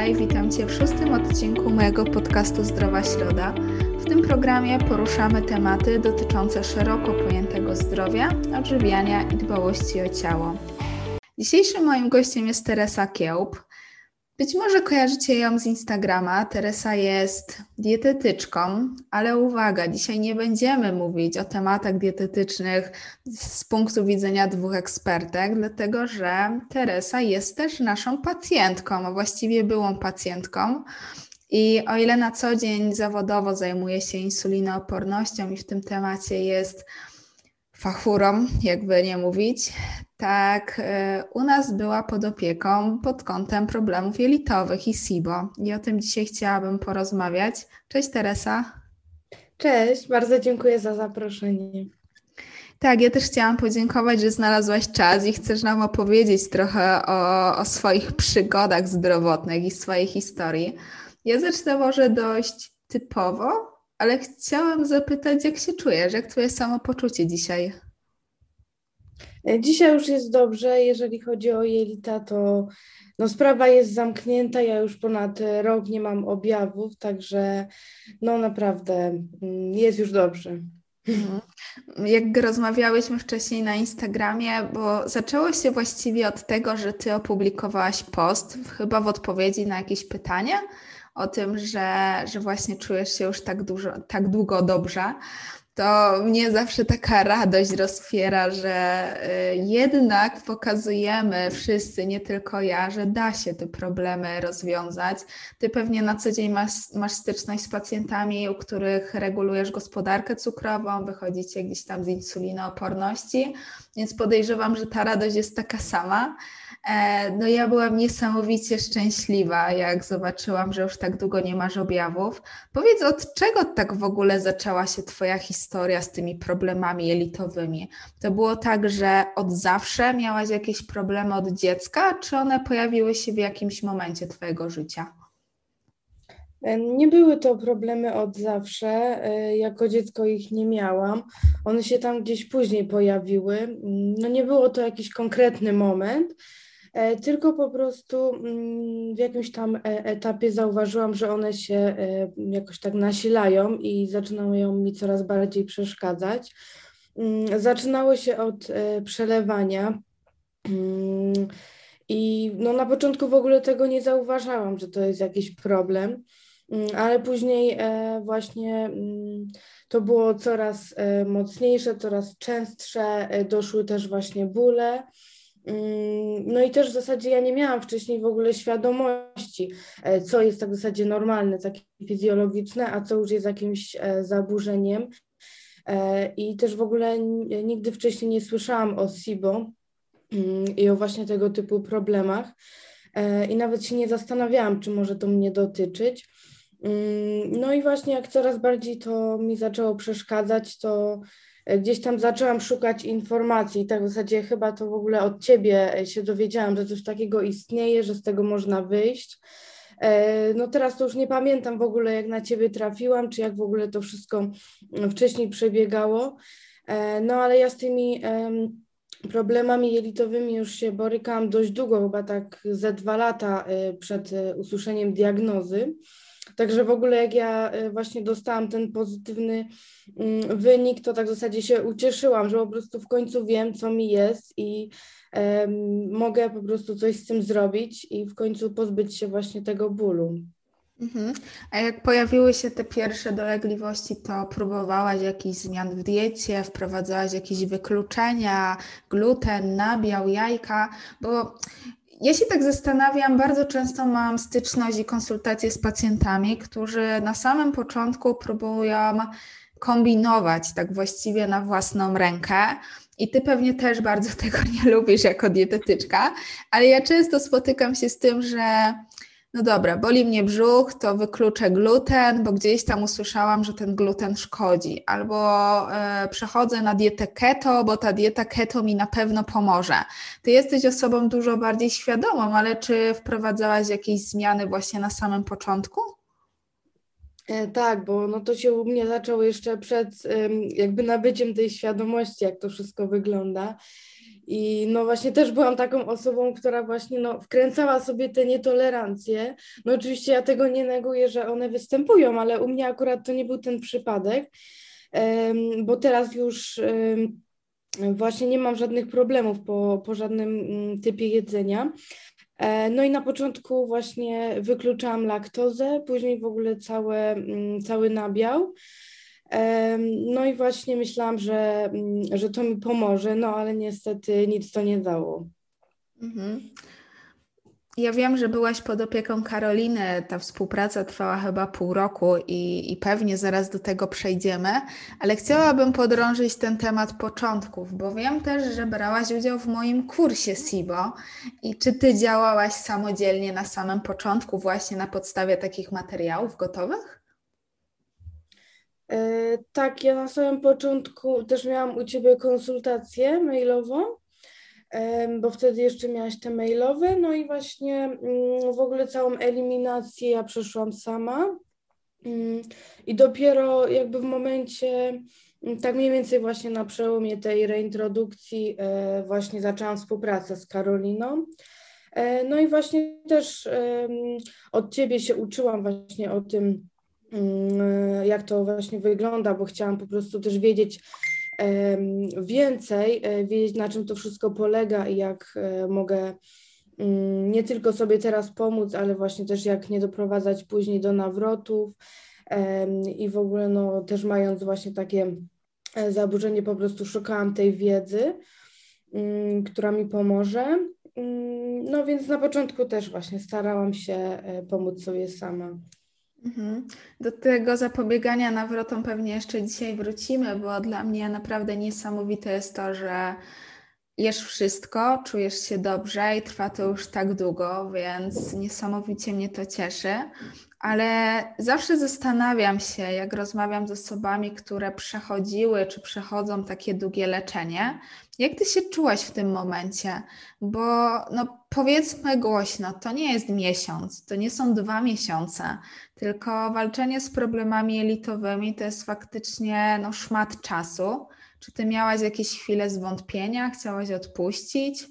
Witaj, witam Cię w szóstym odcinku mojego podcastu Zdrowa Środa. W tym programie poruszamy tematy dotyczące szeroko pojętego zdrowia, odżywiania i dbałości o ciało. Dzisiejszym moim gościem jest Teresa Kiełb. Być może kojarzycie ją z Instagrama. Teresa jest dietetyczką, ale uwaga, dzisiaj nie będziemy mówić o tematach dietetycznych z punktu widzenia dwóch ekspertek, dlatego że Teresa jest też naszą pacjentką, a właściwie byłą pacjentką. I o ile na co dzień zawodowo zajmuje się insulinoopornością i w tym temacie jest fachurą, jakby nie mówić, tak, y, u nas była pod opieką pod kątem problemów jelitowych i SIBO. I o tym dzisiaj chciałabym porozmawiać. Cześć Teresa. Cześć, bardzo dziękuję za zaproszenie. Tak, ja też chciałam podziękować, że znalazłaś czas i chcesz nam opowiedzieć trochę o, o swoich przygodach zdrowotnych i swojej historii. Ja zacznę może dość typowo, ale chciałam zapytać, jak się czujesz, jak twoje samopoczucie dzisiaj? E, dzisiaj już jest dobrze, jeżeli chodzi o jelita, to no, sprawa jest zamknięta. Ja już ponad rok nie mam objawów, także no naprawdę mm, jest już dobrze. Mhm. Jak rozmawiałyśmy wcześniej na Instagramie, bo zaczęło się właściwie od tego, że ty opublikowałaś post, chyba w odpowiedzi na jakieś pytanie o tym, że, że właśnie czujesz się już tak, dużo, tak długo dobrze to mnie zawsze taka radość rozpiera, że y, jednak pokazujemy wszyscy, nie tylko ja, że da się te problemy rozwiązać. Ty pewnie na co dzień masz, masz styczność z pacjentami, u których regulujesz gospodarkę cukrową, wychodzicie gdzieś tam z insulinooporności, więc podejrzewam, że ta radość jest taka sama. E, no ja byłam niesamowicie szczęśliwa, jak zobaczyłam, że już tak długo nie masz objawów. Powiedz, od czego tak w ogóle zaczęła się Twoja historia z tymi problemami jelitowymi? To było tak, że od zawsze miałaś jakieś problemy od dziecka, czy one pojawiły się w jakimś momencie Twojego życia? E, nie były to problemy od zawsze. E, jako dziecko ich nie miałam. One się tam gdzieś później pojawiły. No nie było to jakiś konkretny moment, tylko po prostu mm, w jakimś tam e, etapie zauważyłam, że one się e, jakoś tak nasilają i zaczynają mi coraz bardziej przeszkadzać. Mm, zaczynało się od przelewania. Mm, I no na początku w ogóle tego nie zauważałam, że to jest jakiś problem, ale później właśnie to było coraz mocniejsze, coraz częstsze, doszły też właśnie bóle. Mm, no i też w zasadzie ja nie miałam wcześniej w ogóle świadomości, e, co jest tak w zasadzie normalne, takie fizjologiczne, a co już jest jakimś e, zaburzeniem. E, I też w ogóle nigdy wcześniej nie słyszałam o SIBO mm, i o właśnie tego typu problemach. I nawet się nie zastanawiałam, czy może to mnie dotyczyć. Mm, no i właśnie jak coraz bardziej to mi zaczęło przeszkadzać, to gdzieś tam zaczęłam szukać informacji, tak w zasadzie chyba to w ogóle od ciebie e, się dowiedziałam, że coś takiego istnieje, że z tego można wyjść. E, no teraz to już nie pamiętam w ogóle, jak na ciebie trafiłam, czy jak w ogóle to wszystko mm, wcześniej przebiegało. No ale ja z tymi problemami jelitowymi już się borykałam dość długo, chyba tak ze dwa lata przed usłyszeniem diagnozy. Także w ogóle jak ja y, właśnie dostałam ten pozytywny mm, wynik, to tak w zasadzie się ucieszyłam, że po prostu w końcu wiem, co mi jest i um, mogę po prostu coś z tym zrobić i w końcu pozbyć się właśnie tego bólu. Mhm. A jak pojawiły się te pierwsze dolegliwości, to próbowałaś jakichś zmian w diecie, wprowadzałaś jakieś wykluczenia, gluten, nabiał, jajka, bo ja się tak zastanawiam, bardzo często mam styczność i konsultacje z pacjentami, którzy na samym początku próbują kombinować tak właściwie na własną rękę. I ty pewnie też bardzo tego nie lubisz jako dietetyczka, ale ja często spotykam się z tym, że no dobra, boli mnie brzuch, to wykluczę gluten, bo gdzieś tam usłyszałam, że ten gluten szkodzi, albo e, przechodzę na dietę keto, bo ta dieta keto mi na pewno pomoże. Ty jesteś osobą dużo bardziej świadomą, ale czy wprowadzałaś jakieś zmiany właśnie na samym początku? E, tak, bo no to się u mnie zaczęło jeszcze przed jakby nabyciem tej świadomości, jak to wszystko wygląda. I no właśnie też byłam taką osobą, która właśnie no, wkręcała sobie te nietolerancje. No oczywiście ja tego nie neguję, że one występują, ale u mnie akurat to nie był ten przypadek, bo teraz już właśnie nie mam żadnych problemów po, po żadnym mm, typie jedzenia. E, no i na początku właśnie wykluczałam laktozę, później w ogóle całe, mm, cały nabiał. No i właśnie myślałam, że, mm, że to mi pomoże, no ale niestety nic to nie dało. Mhm. Ja wiem, że byłaś pod opieką Karoliny. Ta współpraca trwała chyba pół roku i, i, pewnie zaraz do tego przejdziemy, ale chciałabym podrążyć ten temat początków, bo wiem też, że brałaś udział w moim kursie SIBO. I czy ty działałaś samodzielnie na samym początku, właśnie na podstawie takich materiałów gotowych? E, tak, ja na samym początku też miałam u ciebie konsultację mailową bo wtedy jeszcze miałaś te mailowe, no i właśnie mm, w ogóle całą eliminację ja przeszłam sama. Mm, I dopiero jakby w momencie, mm, tak mniej więcej właśnie na przełomie tej reintrodukcji, e, właśnie zaczęłam współpracę z Karoliną. E, no i właśnie też od ciebie się uczyłam właśnie o tym, jak to właśnie wygląda, bo chciałam po prostu też wiedzieć, więcej, e, wiedzieć na czym to wszystko polega i jak e, mogę mm, nie tylko sobie teraz pomóc, ale właśnie też jak nie doprowadzać później do nawrotów i w ogóle no też mając właśnie takie e, zaburzenie po prostu szukałam tej wiedzy, mm, która mi pomoże. Mm, no więc na początku też właśnie starałam się pomóc sobie sama. Mhm. Do tego zapobiegania nawrotom pewnie jeszcze dzisiaj wrócimy, bo dla mnie naprawdę niesamowite jest to, że jesz wszystko, czujesz się dobrze i trwa to już tak długo, więc niesamowicie mnie to cieszy. Ale zawsze zastanawiam się, jak rozmawiam z osobami, które przechodziły czy przechodzą takie długie leczenie, jak ty się czułaś w tym momencie? Bo no, powiedzmy głośno, to nie jest miesiąc, to nie są dwa miesiące, tylko walczenie z problemami elitowymi to jest faktycznie no, szmat czasu. Czy ty miałaś jakieś chwile zwątpienia, chciałaś odpuścić?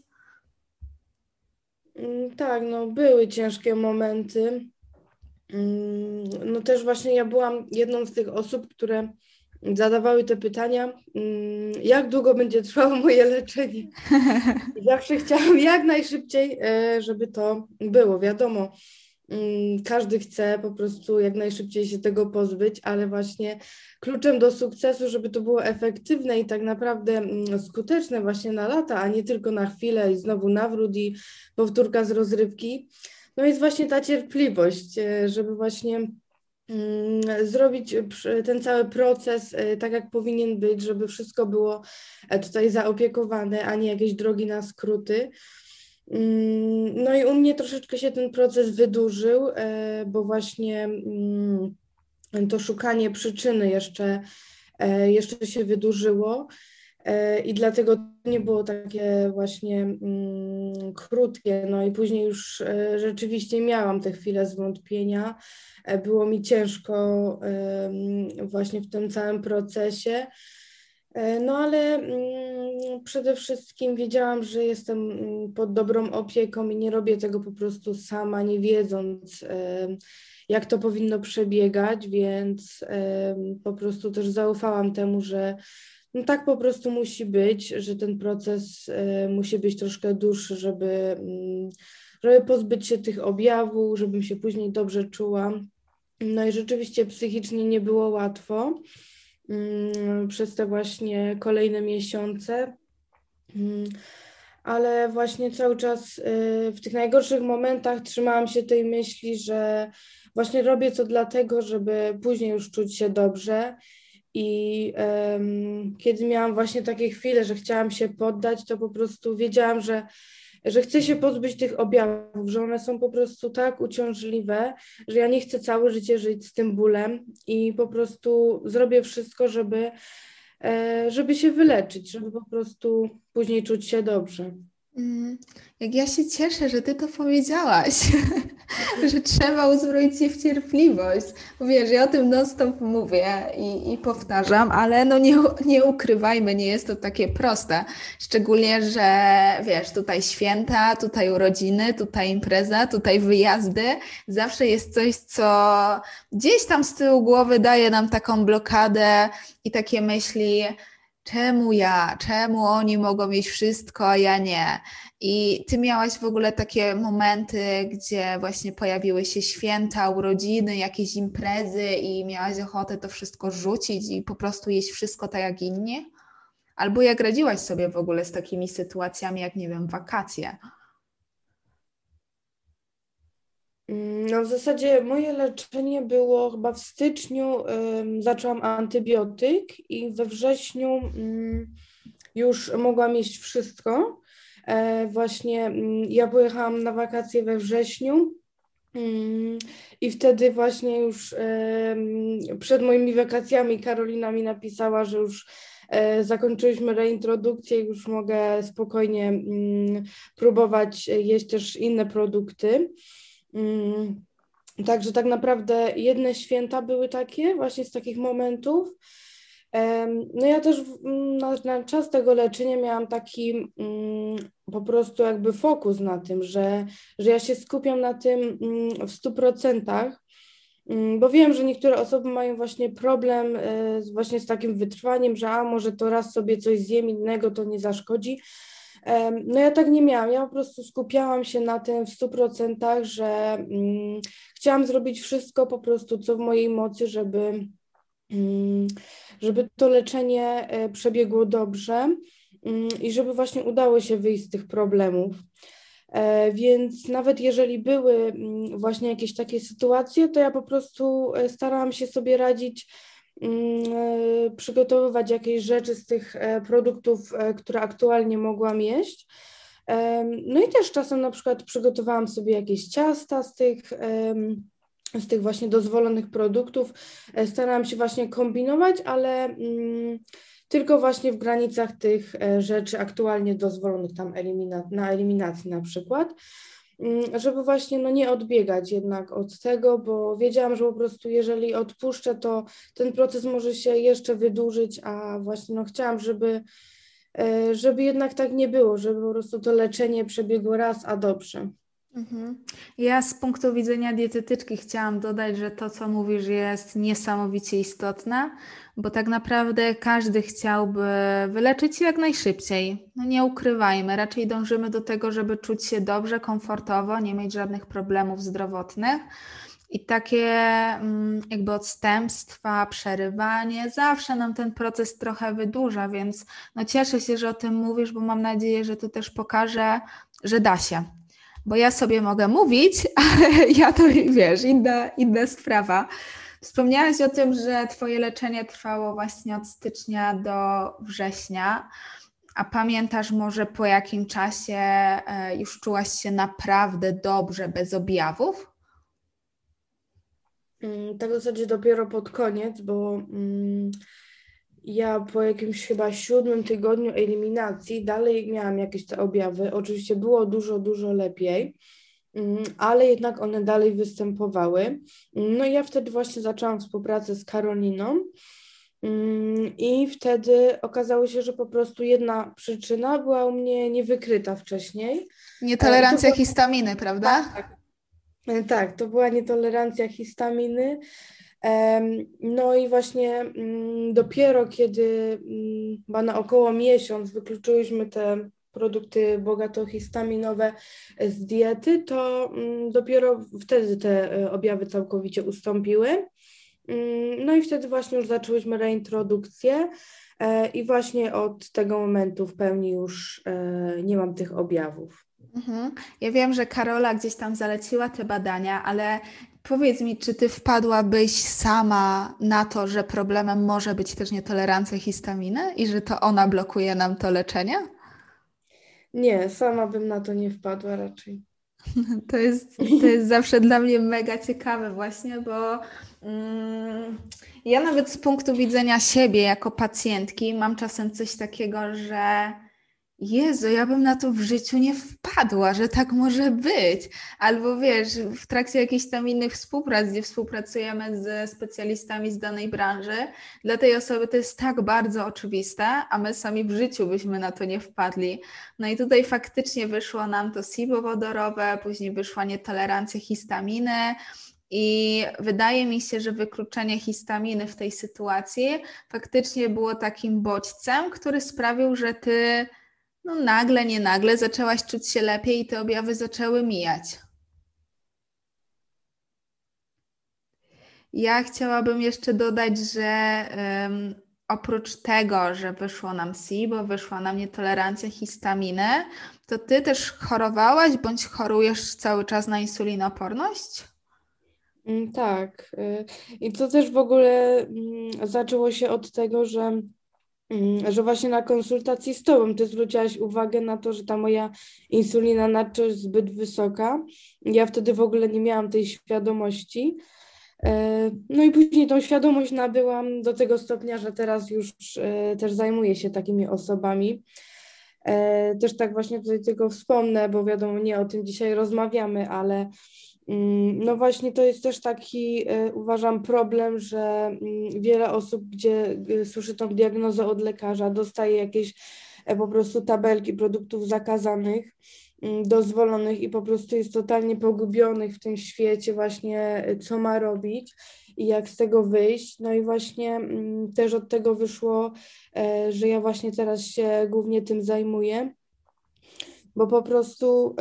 Mm, tak, no były ciężkie momenty. Mm, no też właśnie ja byłam jedną z tych osób, które zadawały te pytania, mm, jak długo będzie trwało moje leczenie. Zawsze chciałam jak najszybciej, e, żeby to było. Wiadomo, mm, każdy chce po prostu jak najszybciej się tego pozbyć, ale właśnie kluczem do sukcesu, żeby to było efektywne i tak naprawdę mm, skuteczne właśnie na lata, a nie tylko na chwilę i znowu nawrót i powtórka z rozrywki, no jest właśnie ta cierpliwość, e, żeby właśnie zrobić ten cały proces e, tak, jak powinien być, żeby wszystko było e, tutaj zaopiekowane, a nie jakieś drogi na skróty. Mm, no i u mnie troszeczkę się ten proces wydłużył, e, bo właśnie mm, to szukanie przyczyny jeszcze, jeszcze się wydłużyło. I dlatego nie było takie właśnie krótkie. No i później już rzeczywiście miałam te chwile zwątpienia, E, było mi ciężko właśnie w tym całym procesie. E, no ale mm, przede wszystkim wiedziałam, że jestem mm, pod dobrą opieką i nie robię tego po prostu sama, nie wiedząc, jak to powinno przebiegać, więc po prostu też zaufałam temu, że no tak po prostu musi być, że ten proces e, musi być troszkę dłuższy, żeby mm, żeby pozbyć się tych objawów, żebym się później dobrze czuła. No i rzeczywiście psychicznie nie było łatwo mm, przez te właśnie kolejne miesiące, mm, ale właśnie cały czas y, w tych najgorszych momentach trzymałam się tej myśli, że właśnie robię to dlatego, żeby później już czuć się dobrze. I um, kiedy miałam właśnie takie chwile, że chciałam się poddać, to po prostu wiedziałam, że że chcę się pozbyć tych objawów, że one są po prostu tak uciążliwe, że ja nie chcę całe życie żyć z tym bólem i po prostu zrobię wszystko, żeby, e, żeby się wyleczyć, żeby po prostu później czuć się dobrze. Mm, jak ja się cieszę, że ty to powiedziałaś. że trzeba uzbroić się w cierpliwość. Wiesz, ja o tym non-stop mówię i, i powtarzam, ale no nie, nie ukrywajmy, nie jest to takie proste. Szczególnie, że wiesz, tutaj święta, tutaj urodziny, tutaj impreza, tutaj wyjazdy. Zawsze jest coś, co gdzieś tam z tyłu głowy daje nam taką blokadę i takie myśli, czemu ja, czemu oni mogą mieć wszystko, a ja nie. I ty miałaś w ogóle takie momenty, gdzie właśnie pojawiły się święta, urodziny, jakieś imprezy i miałaś ochotę to wszystko rzucić i po prostu jeść wszystko tak jak inni? Albo jak radziłaś sobie w ogóle z takimi sytuacjami, jak nie wiem, wakacje? No w zasadzie moje leczenie było chyba w styczniu, zaczęłam antybiotyk i we wrześniu już mogłam jeść wszystko. E, właśnie mm, ja pojechałam na wakacje we wrześniu mm, i wtedy właśnie już przed moimi wakacjami Karolina mi napisała, że już e, zakończyliśmy reintrodukcję, już mogę spokojnie mm, próbować jeść też inne produkty. Także tak naprawdę jedne święta były takie, właśnie z takich momentów. No ja też na, na czas tego leczenia miałam taki mm, po prostu jakby fokus na tym, że, że ja się skupiam na tym mm, w stu procentach, mm, bo wiem, że niektóre osoby mają właśnie problem e, właśnie z takim wytrwaniem, że a może to raz sobie coś zjem innego, to nie zaszkodzi. No ja tak nie miałam, ja po prostu skupiałam się na tym w stu procentach, że chciałam zrobić wszystko po prostu, co w mojej mocy, żeby Mm, żeby to leczenie e, przebiegło dobrze mm, i żeby właśnie udało się wyjść z tych problemów. E, więc nawet jeżeli były mm, właśnie jakieś takie sytuacje, to ja po prostu e, starałam się sobie radzić, przygotowywać jakieś rzeczy z tych produktów, które aktualnie mogłam jeść. No i też czasem na przykład przygotowałam sobie jakieś ciasta z tych z tych właśnie dozwolonych produktów. E, starałam się właśnie kombinować, ale mm, tylko właśnie w granicach tych e, rzeczy aktualnie dozwolonych tam elimina na eliminacji na przykład, mm, żeby właśnie no nie odbiegać jednak od tego, bo wiedziałam, że po prostu jeżeli odpuszczę, to ten proces może się jeszcze wydłużyć, a właśnie no chciałam, żeby e, żeby jednak tak nie było, żeby po prostu to leczenie przebiegło raz, a dobrze. Mhm. Ja z punktu widzenia dietetyczki chciałam dodać, że to, co mówisz, jest niesamowicie istotne, bo tak naprawdę każdy chciałby wyleczyć się jak najszybciej. No nie ukrywajmy, raczej dążymy do tego, żeby czuć się dobrze, komfortowo, nie mieć żadnych problemów zdrowotnych. I takie mm, jakby odstępstwa, przerywanie, zawsze nam ten proces trochę wydłuża, więc no cieszę się, że o tym mówisz, bo mam nadzieję, że to też pokaże, że da się, bo ja sobie mogę mówić, ale ja to wiesz, inna, inna sprawa. Wspomniałaś o tym, że Twoje leczenie trwało właśnie od stycznia do września. A pamiętasz może po jakim czasie e, już czułaś się naprawdę dobrze, bez objawów? Mm, tak w zasadzie dopiero pod koniec, bo mm, ja po jakimś chyba siódmym tygodniu eliminacji dalej miałam jakieś te objawy. Oczywiście było dużo, dużo lepiej, mm, ale jednak one dalej występowały. No i ja wtedy właśnie zaczęłam współpracę z Karoliną. Mm, I wtedy okazało się, że po prostu jedna przyczyna była u mnie niewykryta wcześniej. Nietolerancja histaminy, prawda? Tak, tak, tak, to była nietolerancja histaminy. No i właśnie mm, dopiero kiedy mm, chyba na około miesiąc wykluczyłyśmy te produkty bogatohistaminowe z diety, to mm, dopiero wtedy te e, objawy całkowicie ustąpiły. No i wtedy właśnie już zaczęłyśmy reintrodukcję e, i właśnie od tego momentu w pełni już e, nie mam tych objawów. Mhm. Ja wiem, że Karola gdzieś tam zaleciła te badania, ale Powiedz mi, czy ty wpadłabyś sama na to, że problemem może być też nietolerancja histaminy i że to ona blokuje nam to leczenie? Nie, sama bym na to nie wpadła raczej. To jest, to jest zawsze dla mnie mega ciekawe właśnie, bo mm, ja nawet z punktu widzenia siebie jako pacjentki mam czasem coś takiego, że Jezu, ja bym na to w życiu nie wpadła, że tak może być. Albo wiesz, w trakcie jakichś tam innych współprac, gdzie współpracujemy ze specjalistami z danej branży, dla tej osoby to jest tak bardzo oczywiste, a my sami w życiu byśmy na to nie wpadli. No i tutaj faktycznie wyszło nam to SIBO wodorowe, później wyszła nietolerancja histaminy. I wydaje mi się, że wykluczenie histaminy w tej sytuacji faktycznie było takim bodźcem, który sprawił, że ty no nagle, nie nagle zaczęłaś czuć się lepiej i te objawy zaczęły mijać. Ja chciałabym jeszcze dodać, że um, oprócz tego, że wyszło nam SIBO, wyszła nam nietolerancja histaminy, to ty też chorowałaś bądź chorujesz cały czas na insulinoporność? Mm, tak. Y, I to też w ogóle mm, zaczęło się od tego, że że właśnie na konsultacji z tobą ty zwróciłaś uwagę na to, że ta moja insulina nadto jest zbyt wysoka. Ja wtedy w ogóle nie miałam tej świadomości. E, no i później tą świadomość nabyłam do tego stopnia, że teraz już e, też zajmuję się takimi osobami. E, też tak właśnie tutaj tylko wspomnę, bo wiadomo, nie o tym dzisiaj rozmawiamy, ale Mm, no właśnie to jest też taki, e, uważam, problem, że mm, wiele osób, gdzie e, słyszy tą diagnozę od lekarza, dostaje jakieś e, po prostu tabelki produktów zakazanych, mm, dozwolonych i po prostu jest totalnie pogubionych w tym świecie właśnie, co ma robić i jak z tego wyjść. No i właśnie też od tego wyszło, że ja właśnie teraz się głównie tym zajmuję bo po prostu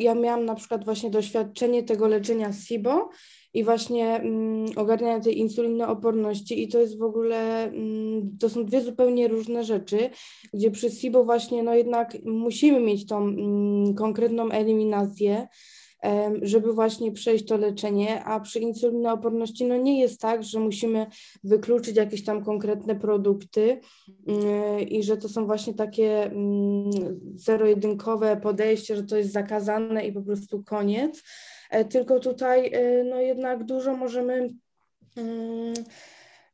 ja miałam na przykład właśnie doświadczenie tego leczenia SIBO i właśnie mm, ogarniania tej insulinooporności i to jest w ogóle, mm, to są dwie zupełnie różne rzeczy, gdzie przy SIBO właśnie no jednak musimy mieć tą mm, konkretną eliminację, żeby właśnie przejść to leczenie, a przy insulinooporności no nie jest tak, że musimy wykluczyć jakieś tam konkretne produkty mm, i że to są właśnie takie mm, zero-jedynkowe podejście, że to jest zakazane i po prostu koniec, e, tylko tutaj e, no jednak dużo możemy mm,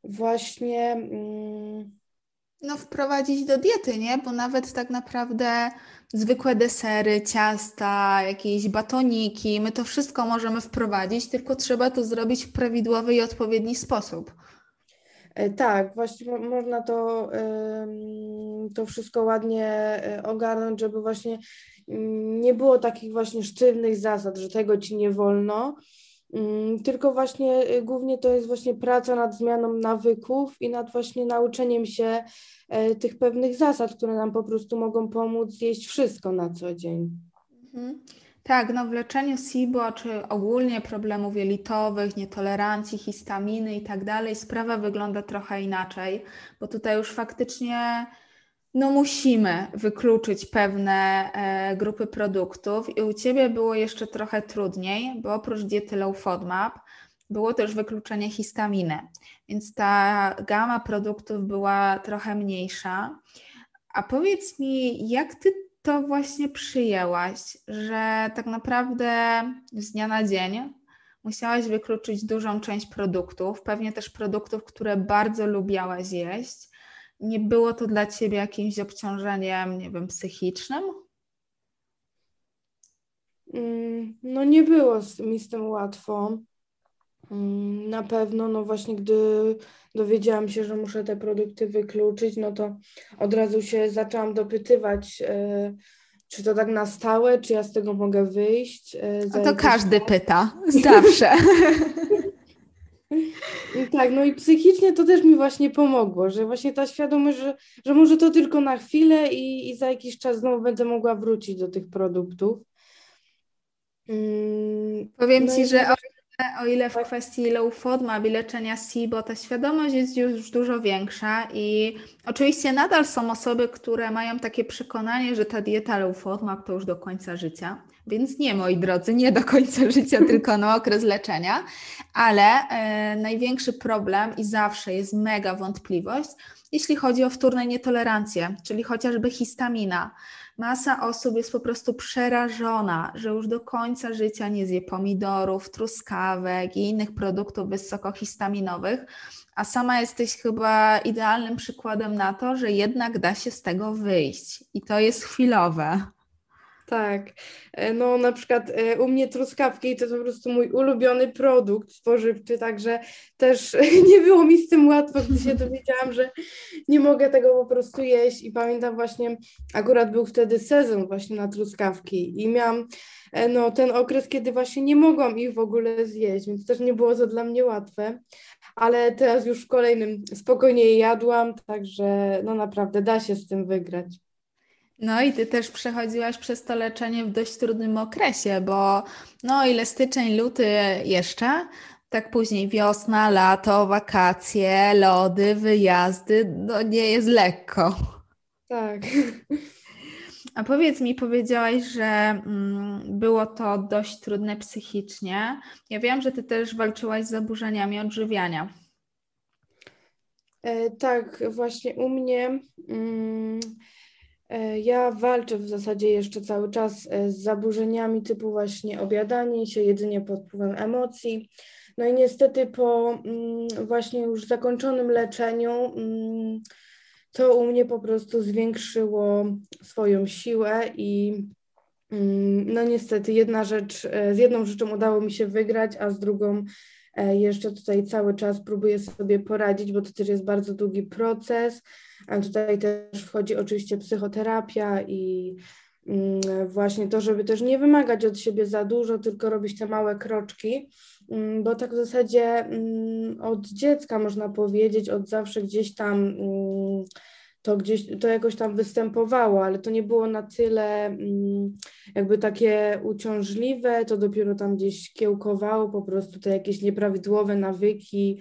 właśnie no wprowadzić do diety, nie? Bo nawet tak naprawdę zwykłe desery, ciasta, jakieś batoniki, my to wszystko możemy wprowadzić, tylko trzeba to zrobić w prawidłowy i odpowiedni sposób. E, tak, właśnie można to, to wszystko ładnie e, ogarnąć, żeby właśnie mm, nie było takich właśnie sztywnych zasad, że tego ci nie wolno, tylko właśnie e, głównie to jest właśnie praca nad zmianą nawyków i nad właśnie nauczeniem się E, tych pewnych zasad, które nam po prostu mogą pomóc zjeść wszystko na co dzień. Mhm. Tak, no w leczeniu SIBO, czy ogólnie problemów jelitowych, nietolerancji, histaminy i tak dalej, sprawa wygląda trochę inaczej, bo tutaj już faktycznie no musimy wykluczyć pewne e, grupy produktów i u Ciebie było jeszcze trochę trudniej, bo oprócz diety low FODMAP było też wykluczenie histaminy, więc ta gama produktów była trochę mniejsza. A powiedz mi, jak ty to właśnie przyjęłaś, że tak naprawdę z dnia na dzień musiałaś wykluczyć dużą część produktów, pewnie też produktów, które bardzo lubiałaś jeść. Nie było to dla ciebie jakimś obciążeniem, nie wiem, psychicznym? Mm, no nie było mi z tym łatwo. Mm, na pewno, no właśnie, gdy dowiedziałam się, że muszę te produkty wykluczyć, no to od razu się zaczęłam dopytywać, e, czy to tak na stałe, czy ja z tego mogę wyjść. E, A to każdy pyta, zawsze. tak, no i psychicznie to też mi właśnie pomogło, że właśnie ta świadomość, że, że może to tylko na chwilę i, i za jakiś czas znowu będę mogła wrócić do tych produktów. Mm, Powiem no Ci, że o ile w tak. kwestii low FODMAP i leczenia SIBO ta świadomość jest już dużo większa i oczywiście nadal są osoby, które mają takie przekonanie, że ta dieta low FODMAP to już do końca życia, więc nie moi drodzy, nie do końca życia, tylko na okres leczenia, ale e, największy problem i zawsze jest mega wątpliwość, jeśli chodzi o wtórne nietolerancje, czyli chociażby histamina. Masa osób jest po prostu przerażona, że już do końca życia nie zje pomidorów, truskawek, i innych produktów wysokohistaminowych, a sama jesteś chyba idealnym przykładem na to, że jednak da się z tego wyjść i to jest chwilowe. Tak, e, no na przykład e, u mnie truskawki to, po prostu mój ulubiony produkt spożywczy, także też nie było mi z tym łatwo, gdy się dowiedziałam, że nie mogę tego po prostu jeść. I pamiętam właśnie, akurat był wtedy sezon właśnie na truskawki i miałam e, no, ten okres, kiedy właśnie nie mogłam ich w ogóle zjeść, więc też nie było to dla mnie łatwe, ale teraz już w kolejnym spokojnie jadłam, także no naprawdę da się z tym wygrać. No i ty też przechodziłaś przez to leczenie w dość trudnym okresie, bo no ile styczeń, luty jeszcze, tak później wiosna, lato, wakacje, lody, wyjazdy, no nie jest lekko. Tak. A powiedz mi, powiedziałaś, że mm, było to dość trudne psychicznie. Ja wiem, że ty też walczyłaś z zaburzeniami odżywiania. E, tak, właśnie u mnie. Mm, ja walczę w zasadzie jeszcze cały czas e, z zaburzeniami typu właśnie obiadanie się jedynie pod wpływem emocji. No i niestety po mm, właśnie już zakończonym leczeniu mm, to u mnie po prostu zwiększyło swoją siłę i mm, no niestety jedna rzecz, e, z jedną rzeczą udało mi się wygrać, a z drugą jeszcze tutaj cały czas próbuję sobie poradzić, bo to też jest bardzo długi proces. A tutaj też wchodzi oczywiście psychoterapia i mm, właśnie to, żeby też nie wymagać od siebie za dużo, tylko robić te małe kroczki, mm, bo tak w zasadzie mm, od dziecka można powiedzieć, od zawsze gdzieś tam to gdzieś to jakoś tam występowało, ale to nie było na tyle jakby takie uciążliwe, to dopiero tam gdzieś kiełkowało po prostu te jakieś nieprawidłowe nawyki,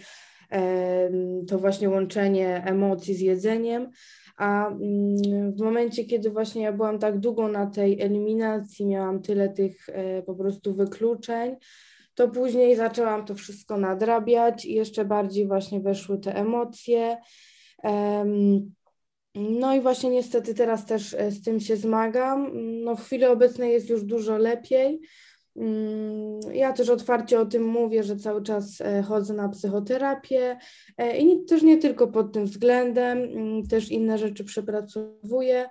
to właśnie łączenie emocji z jedzeniem. A mm, w momencie, kiedy właśnie ja byłam tak długo na tej eliminacji, miałam tyle tych e, po prostu wykluczeń, to później zaczęłam to wszystko nadrabiać i jeszcze bardziej właśnie weszły te emocje. No i właśnie niestety teraz też e, z tym się zmagam. No w chwili obecnej jest już dużo lepiej. Mm, ja też otwarcie o tym mówię, że cały czas e, chodzę na psychoterapię e, i też nie tylko pod tym względem, mm, też inne rzeczy przepracowuję.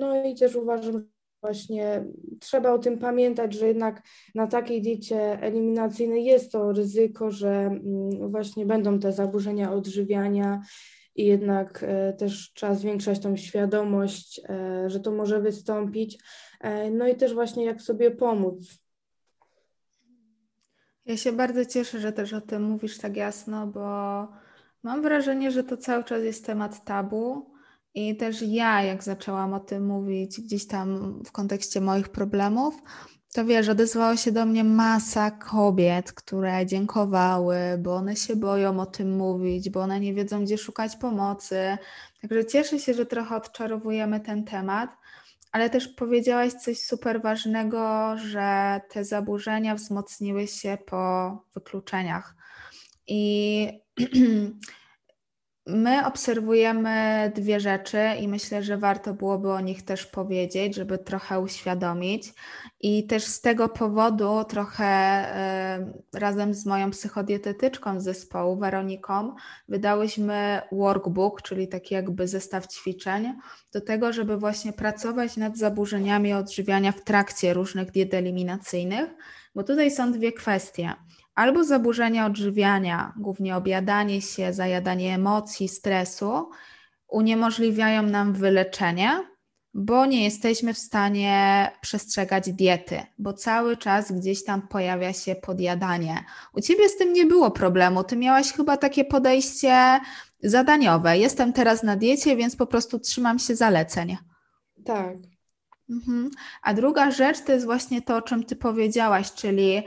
No i też uważam, że właśnie trzeba o tym pamiętać, że jednak na takiej diecie eliminacyjnej jest to ryzyko, że mm, właśnie będą te zaburzenia odżywiania i jednak e, też trzeba zwiększać tą świadomość, że to może wystąpić E, no i też właśnie jak sobie pomóc. Ja się bardzo cieszę, że też o tym mówisz tak jasno, bo mam wrażenie, że to cały czas jest temat tabu. I też ja, jak zaczęłam o tym mówić gdzieś tam w kontekście moich problemów, to wiesz, odezwała się do mnie masa kobiet, które dziękowały, bo one się boją o tym mówić, bo one nie wiedzą, gdzie szukać pomocy. Także cieszę się, że trochę odczarowujemy ten temat ale też powiedziałaś coś super ważnego, że te zaburzenia wzmocniły się po wykluczeniach. I my obserwujemy dwie rzeczy i myślę, że warto byłoby o nich też powiedzieć, żeby trochę uświadomić. I też z tego powodu trochę y, razem z moją psychodietetyczką z zespołu, Weroniką, wydałyśmy workbook, czyli taki jakby zestaw ćwiczeń, do tego, żeby właśnie pracować nad zaburzeniami odżywiania w trakcie różnych diet eliminacyjnych, bo tutaj są dwie kwestie albo zaburzenia odżywiania, głównie obiadanie się, zajadanie emocji, stresu, uniemożliwiają nam wyleczenie, bo nie jesteśmy w stanie przestrzegać diety, bo cały czas gdzieś tam pojawia się podjadanie. U ciebie z tym nie było problemu. Ty miałaś chyba takie podejście zadaniowe. Jestem teraz na diecie, więc po prostu trzymam się zaleceń. Tak. Mhm. A druga rzecz to jest właśnie to, o czym ty powiedziałaś, czyli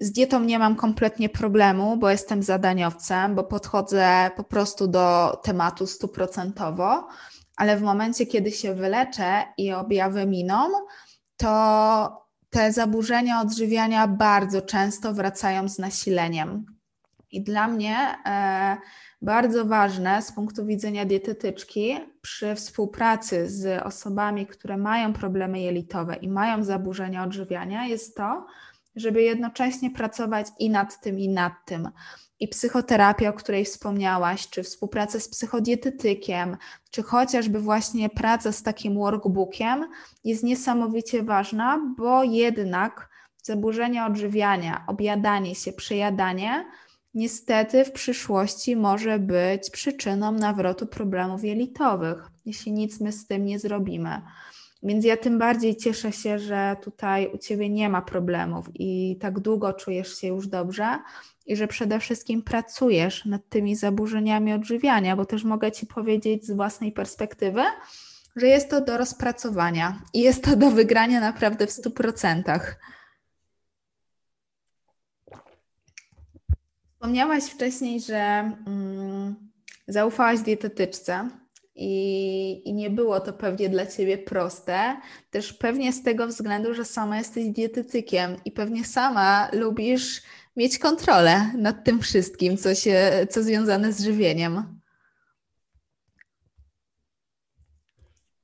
z dietą nie mam kompletnie problemu, bo jestem zadaniowcem, bo podchodzę po prostu do tematu stuprocentowo, ale w momencie, kiedy się wyleczę i objawy miną, to te zaburzenia odżywiania bardzo często wracają z nasileniem. I dla mnie e, bardzo ważne z punktu widzenia dietetyczki przy współpracy z osobami, które mają problemy jelitowe i mają zaburzenia odżywiania, jest to, żeby jednocześnie pracować i nad tym, i nad tym. I psychoterapia, o której wspomniałaś, czy współpraca z psychodietetykiem, czy chociażby właśnie praca z takim workbookiem jest niesamowicie ważna, bo jednak zaburzenia odżywiania, objadanie się, przejadanie niestety w przyszłości może być przyczyną nawrotu problemów jelitowych, jeśli nic my z tym nie zrobimy. Więc ja tym bardziej cieszę się, że tutaj u Ciebie nie ma problemów i tak długo czujesz się już dobrze i że przede wszystkim pracujesz nad tymi zaburzeniami odżywiania, bo też mogę Ci powiedzieć z własnej perspektywy, że jest to do rozpracowania i jest to do wygrania naprawdę w 100%. Wspomniałaś wcześniej, że mm, zaufałaś dietetyczce i, i nie było to pewnie dla ciebie proste. Też pewnie z tego względu, że sama jesteś dietetykiem i pewnie sama lubisz mieć kontrolę nad tym wszystkim, co, się, co związane z żywieniem.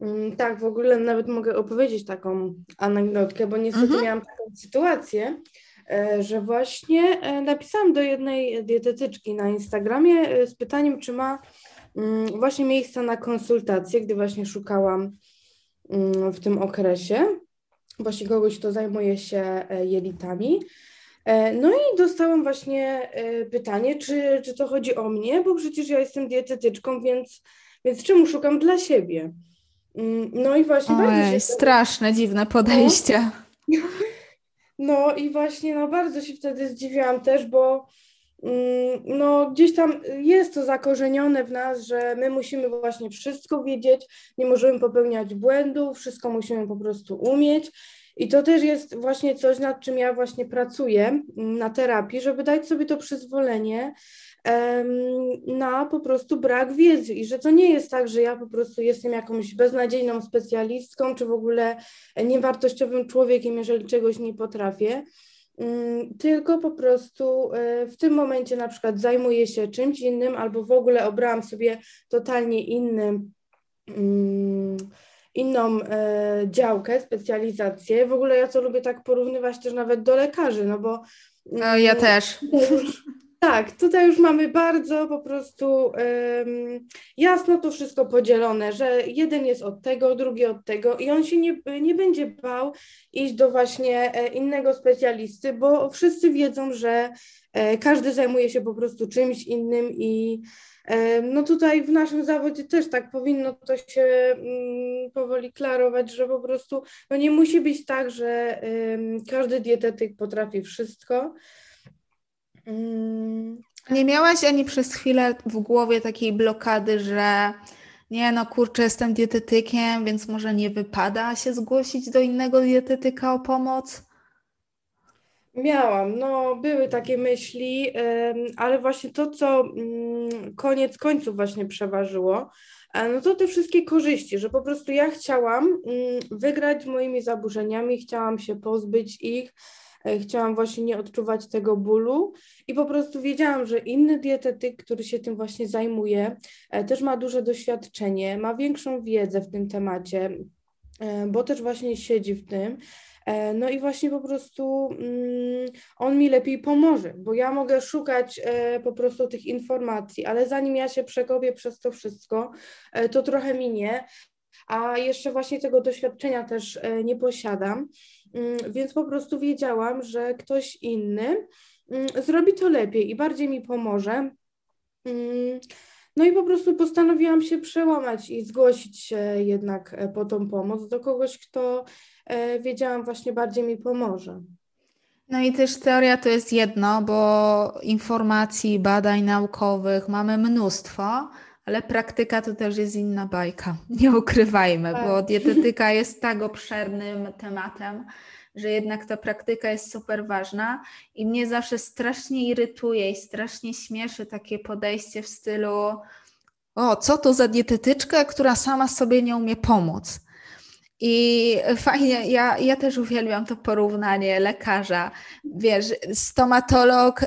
Mm, tak, w ogóle nawet mogę opowiedzieć taką anegdotkę, bo niestety mhm. miałam taką sytuację, e, że właśnie e, napisałam do jednej dietetyczki na Instagramie e, z pytaniem, czy ma właśnie miejsca na konsultacje, gdy właśnie szukałam mm, w tym okresie właśnie kogoś, kto zajmuje się jelitami. No i dostałam właśnie pytanie, czy, czy to chodzi o mnie, bo przecież ja jestem dietetyczką, więc, więc czemu szukam dla siebie? No i właśnie Ojej, bardzo się straszne, dziwne podejście. No, no i właśnie no bardzo się wtedy zdziwiłam też, bo mm, no gdzieś tam jest to zakorzenione w nas, że my musimy właśnie wszystko wiedzieć, nie możemy popełniać błędów, wszystko musimy po prostu umieć. I to też jest właśnie coś, nad czym ja właśnie pracuję mm, na terapii, żeby dać sobie to przyzwolenie, na po prostu brak wiedzy i że to nie jest tak, że ja po prostu jestem jakąś beznadziejną specjalistką, czy w ogóle niewartościowym człowiekiem, jeżeli czegoś nie potrafię, mm, tylko po prostu e, w tym momencie na przykład zajmuję się czymś innym albo w ogóle obrałam sobie totalnie inny mm, inną e, działkę, specjalizację. W ogóle ja to lubię tak porównywać też nawet do lekarzy, no bo... No, ja mm, też. Tak, tutaj już mamy bardzo po prostu jasno to wszystko podzielone, że jeden jest od tego, drugi od tego i on się nie, nie będzie bał iść do właśnie e, innego specjalisty, bo wszyscy wiedzą, że e, każdy zajmuje się po prostu czymś innym i no tutaj w naszym zawodzie też tak powinno to się mm, powoli klarować, że po prostu no nie musi być tak, że każdy dietetyk potrafi wszystko. Mm. Nie miałaś ani przez chwilę w głowie takiej blokady, że nie no kurczę, jestem dietetykiem, więc może nie wypada się zgłosić do innego dietetyka o pomoc? Miałam, no były takie myśli, ale właśnie to, co mm, koniec końców właśnie przeważyło, e, no to te wszystkie korzyści, że po prostu ja chciałam mm, wygrać z moimi zaburzeniami, chciałam się pozbyć ich, chciałam właśnie nie odczuwać tego bólu i po prostu wiedziałam, że inny dietetyk, który się tym właśnie zajmuje, e, też ma duże doświadczenie, ma większą wiedzę w tym temacie, e, bo też właśnie siedzi w tym. No i właśnie po prostu mm, on mi lepiej pomoże, bo ja mogę szukać po prostu tych informacji, ale zanim ja się przekopię przez to wszystko, to trochę minie, a jeszcze właśnie tego doświadczenia też nie posiadam. Mm, więc po prostu wiedziałam, że ktoś inny mm, zrobi to lepiej i bardziej mi pomoże. Mm, no i po prostu postanowiłam się przełamać i zgłosić się jednak e, po tą pomoc do kogoś, kto e, wiedziałam właśnie bardziej mi pomoże. No i też teoria to jest jedno, bo informacji, badań naukowych mamy mnóstwo, ale praktyka to też jest inna bajka. Nie ukrywajmy, tak. bo dietetyka jest tak obszernym tematem, że jednak ta praktyka jest super ważna i mnie zawsze strasznie irytuje i strasznie śmieszy takie podejście w stylu o, co to za dietetyczka, która sama sobie nie umie pomóc. I fajnie, ja, ja też uwielbiam to porównanie lekarza. Wiesz, stomatolog y,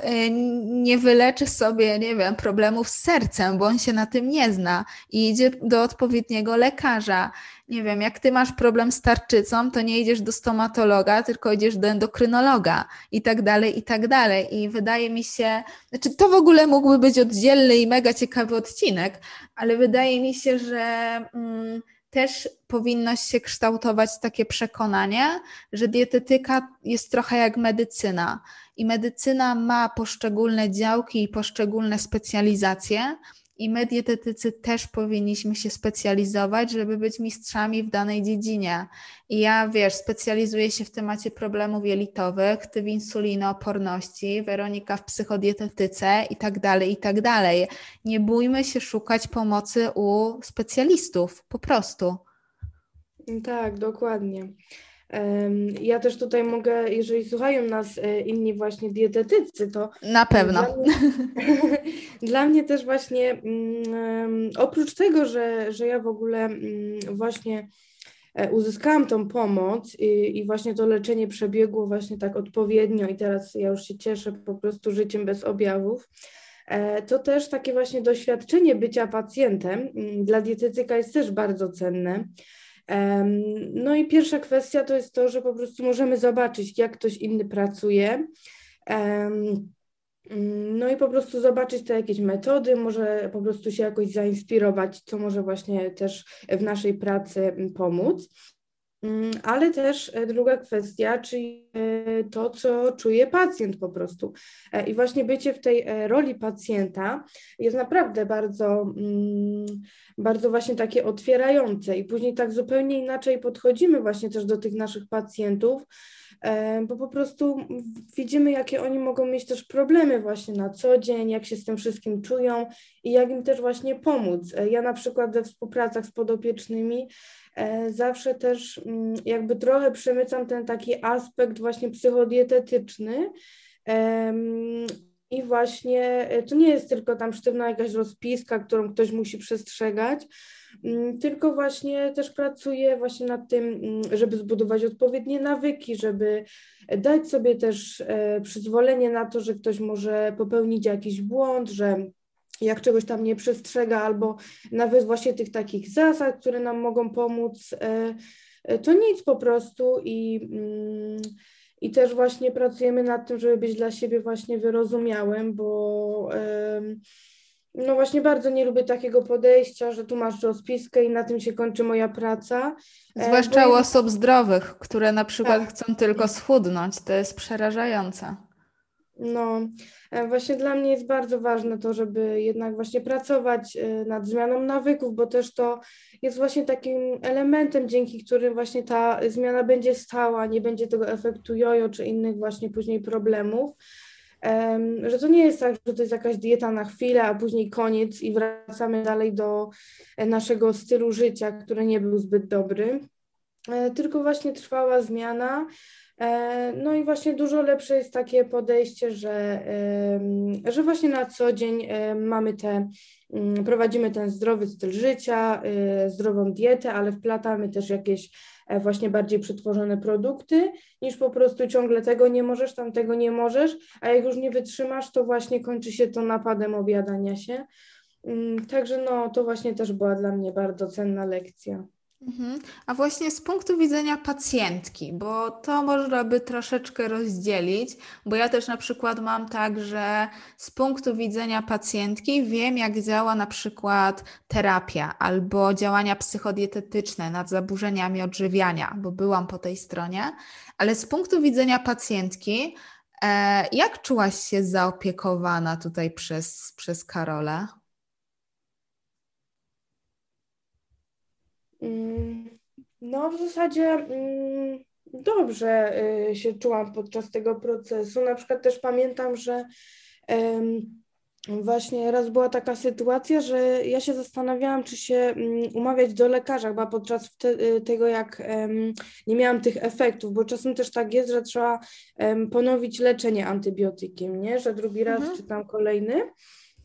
nie wyleczy sobie, nie wiem, problemów z sercem, bo on się na tym nie zna i idzie do odpowiedniego lekarza. nie wiem, jak ty masz problem z tarczycą, to nie idziesz do stomatologa, tylko idziesz do endokrynologa i tak dalej, i tak dalej. I wydaje mi się, znaczy to w ogóle mógłby być oddzielny i mega ciekawy odcinek, ale wydaje mi się, że mm, też powinno się kształtować takie przekonanie, że dietetyka jest trochę jak medycyna. I medycyna ma poszczególne działki i poszczególne specjalizacje, i my, dietetycy, też powinniśmy się specjalizować, żeby być mistrzami w danej dziedzinie. I ja, wiesz, specjalizuję się w temacie problemów jelitowych, ty w insulinooporności, Weronika w psychodietetyce i tak dalej, i tak dalej. Nie bójmy się szukać pomocy u specjalistów, po prostu. Tak, dokładnie. Ja też tutaj mogę, jeżeli słuchają nas e, inni właśnie dietetycy, to. Na pewno. Dla mnie, dla mnie też właśnie, mm, oprócz tego, że, że ja w ogóle mm, właśnie e, uzyskałam tą pomoc i, i, właśnie to leczenie przebiegło właśnie tak odpowiednio i teraz ja już się cieszę po prostu życiem bez objawów, e, to też takie właśnie doświadczenie bycia pacjentem mm, dla dietetyka jest też bardzo cenne. No i pierwsza kwestia to jest to, że po prostu możemy zobaczyć, jak ktoś inny pracuje. No i po prostu zobaczyć te jakieś metody, może po prostu się jakoś zainspirować, co może właśnie też w naszej pracy pomóc. Mm, ale też e, druga kwestia, czyli e, to, co czuje pacjent po prostu. E, I właśnie bycie w tej roli pacjenta jest naprawdę bardzo, mm, bardzo właśnie takie otwierające i później tak zupełnie inaczej podchodzimy właśnie też do tych naszych pacjentów, bo po prostu widzimy, jakie oni mogą mieć też problemy właśnie na co dzień, jak się z tym wszystkim czują i jak im też właśnie pomóc. Ja na przykład we współpracach z podopiecznymi zawsze też mm, jakby trochę przemycam ten taki aspekt właśnie psychodietetyczny. I właśnie e, to nie jest tylko tam sztywna jakaś rozpiska, którą ktoś musi przestrzegać, mm, tylko właśnie też pracuję właśnie nad tym, mm, żeby zbudować odpowiednie nawyki, żeby dać sobie też e, przyzwolenie na to, że ktoś może popełnić jakiś błąd, że jak czegoś tam nie przestrzega, albo nawet właśnie tych takich zasad, które nam mogą pomóc, e, e, to nic po prostu i, mm, i też właśnie pracujemy nad tym, żeby być dla siebie właśnie wyrozumiałym, bo no właśnie bardzo nie lubię takiego podejścia, że tu masz rozpiskę i na tym się kończy moja praca. E, Zwłaszcza u osób zdrowych, które na przykład tak. chcą tylko schudnąć. To jest przerażające. No, e, właśnie dla mnie jest bardzo ważne to, żeby jednak właśnie pracować e, nad zmianą nawyków, bo też to jest właśnie takim elementem, dzięki którym właśnie ta zmiana będzie stała, nie będzie tego efektu jojo czy innych właśnie później problemów. Że to nie jest tak, że to jest jakaś dieta na chwilę, a później koniec i wracamy dalej do e, naszego stylu życia, który nie był zbyt dobry, tylko właśnie trwała zmiana no i właśnie dużo lepsze jest takie podejście, że, że właśnie na co dzień mamy te, mm, prowadzimy ten zdrowy styl życia, e, zdrową dietę, ale wplatamy też jakieś e, właśnie bardziej przetworzone produkty, niż po prostu ciągle tego nie możesz, tam tego nie możesz, a jak już nie wytrzymasz, to właśnie kończy się to napadem objadania się. Mm, także no, to właśnie też była dla mnie bardzo cenna lekcja. Mhm. A właśnie z punktu widzenia pacjentki, bo to można by troszeczkę rozdzielić, bo ja też na przykład mam tak, że z punktu widzenia pacjentki wiem, jak działa na przykład terapia albo działania psychodietetyczne nad zaburzeniami odżywiania, bo byłam po tej stronie, ale z punktu widzenia pacjentki, e, jak czułaś się zaopiekowana tutaj przez, przez Karolę? Mm, no, w zasadzie mm, dobrze y, się czułam podczas tego procesu. Na przykład też pamiętam, że właśnie raz była taka sytuacja, że ja się zastanawiałam, czy się mm, umawiać do lekarza, bo podczas y, tego, jak nie miałam tych efektów, bo czasem też tak jest, że trzeba ponowić leczenie antybiotykiem, nie? Że drugi raz mhm. czy tam kolejny.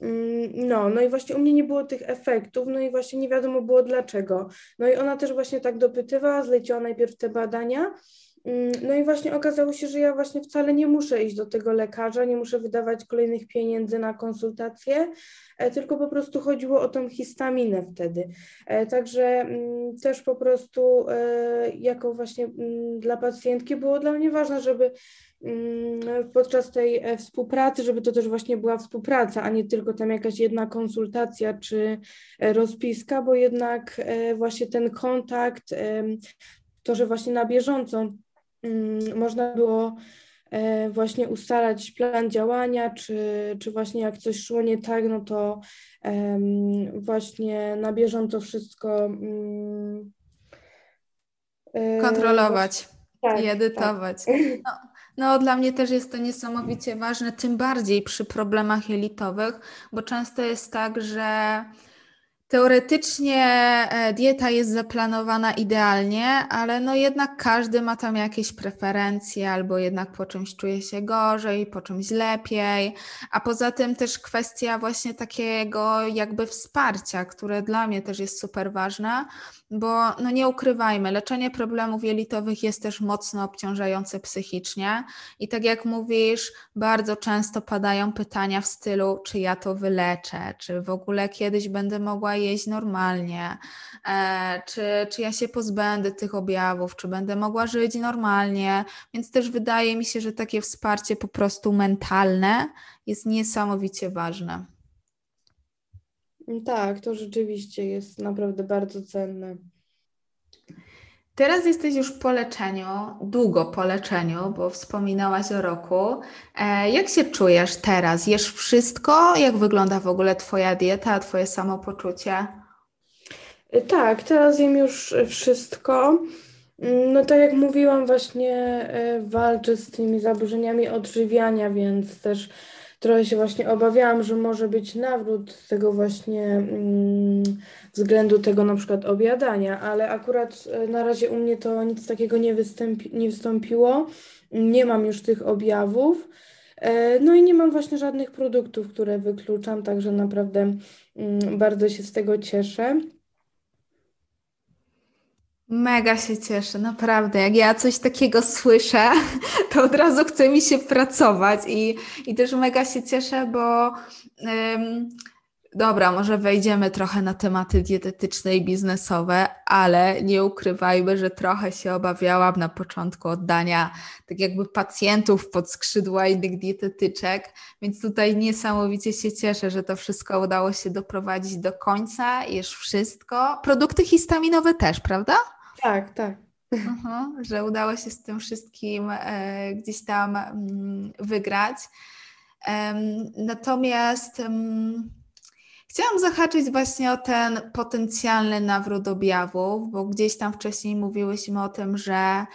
Mm, no, no i właśnie u mnie nie było tych efektów, no i właśnie nie wiadomo było dlaczego. No i ona też właśnie tak dopytywała, zleciła najpierw te badania, Mm, no i właśnie okazało się, że ja właśnie wcale nie muszę iść do tego lekarza, nie muszę wydawać kolejnych pieniędzy na konsultacje, e, tylko po prostu chodziło o tą histaminę wtedy. E, także mm, też po prostu e, jako właśnie dla pacjentki było dla mnie ważne, żeby podczas tej współpracy, żeby to też właśnie była współpraca, a nie tylko tam jakaś jedna konsultacja czy rozpiska, bo jednak właśnie ten kontakt, to, że właśnie na bieżąco Mm, można było e, właśnie ustalać plan działania, czy, czy właśnie jak coś szło nie tak, no to właśnie na bieżąco wszystko mm, e, kontrolować tak, i edytować. Tak. No, no, dla mnie też jest to niesamowicie ważne, tym bardziej przy problemach jelitowych, bo często jest tak, że Teoretycznie e, dieta jest zaplanowana idealnie, ale no jednak każdy ma tam jakieś preferencje, albo jednak po czymś czuje się gorzej, po czymś lepiej. A poza tym też kwestia właśnie takiego jakby wsparcia, które dla mnie też jest super ważne, bo no nie ukrywajmy, leczenie problemów jelitowych jest też mocno obciążające psychicznie i tak jak mówisz, bardzo często padają pytania w stylu, czy ja to wyleczę, czy w ogóle kiedyś będę mogła jeść normalnie, e, czy, czy ja się pozbędę tych objawów, czy będę mogła żyć normalnie, więc też wydaje mi się, że takie wsparcie po prostu mentalne jest niesamowicie ważne. Tak, to rzeczywiście jest naprawdę bardzo cenne. Teraz jesteś już po leczeniu, długo po leczeniu, bo wspominałaś o roku. E, jak się czujesz teraz? Jesz wszystko? Jak wygląda w ogóle Twoja dieta, Twoje samopoczucie? E, tak, teraz jem już wszystko. Mm, no tak jak mówiłam, właśnie e, walczę z tymi zaburzeniami odżywiania, więc też trochę się właśnie obawiałam, że może być nawrót tego właśnie mm, względu tego na przykład objadania, ale akurat e, na razie u mnie to nic takiego nie, wystąpi, nie wystąpiło. Nie mam już tych objawów. E, no i nie mam właśnie żadnych produktów, które wykluczam, także naprawdę mm, bardzo się z tego cieszę. Mega się cieszę, naprawdę. Jak ja coś takiego słyszę, to od razu chce mi się pracować i, i też mega się cieszę, bo ym, dobra, może wejdziemy trochę na tematy dietetyczne i biznesowe, ale nie ukrywajmy, że trochę się obawiałam na początku oddania tak jakby pacjentów pod skrzydła innych dietetyczek, więc tutaj niesamowicie się cieszę, że to wszystko udało się doprowadzić do końca, już wszystko. Produkty histaminowe też, prawda? Tak, tak. Mhm, że udało się z tym wszystkim e, gdzieś tam mm, wygrać. natomiast chciałam zahaczyć właśnie o ten potencjalny nawrót objawów, bo gdzieś tam wcześniej mówiłyśmy o tym, że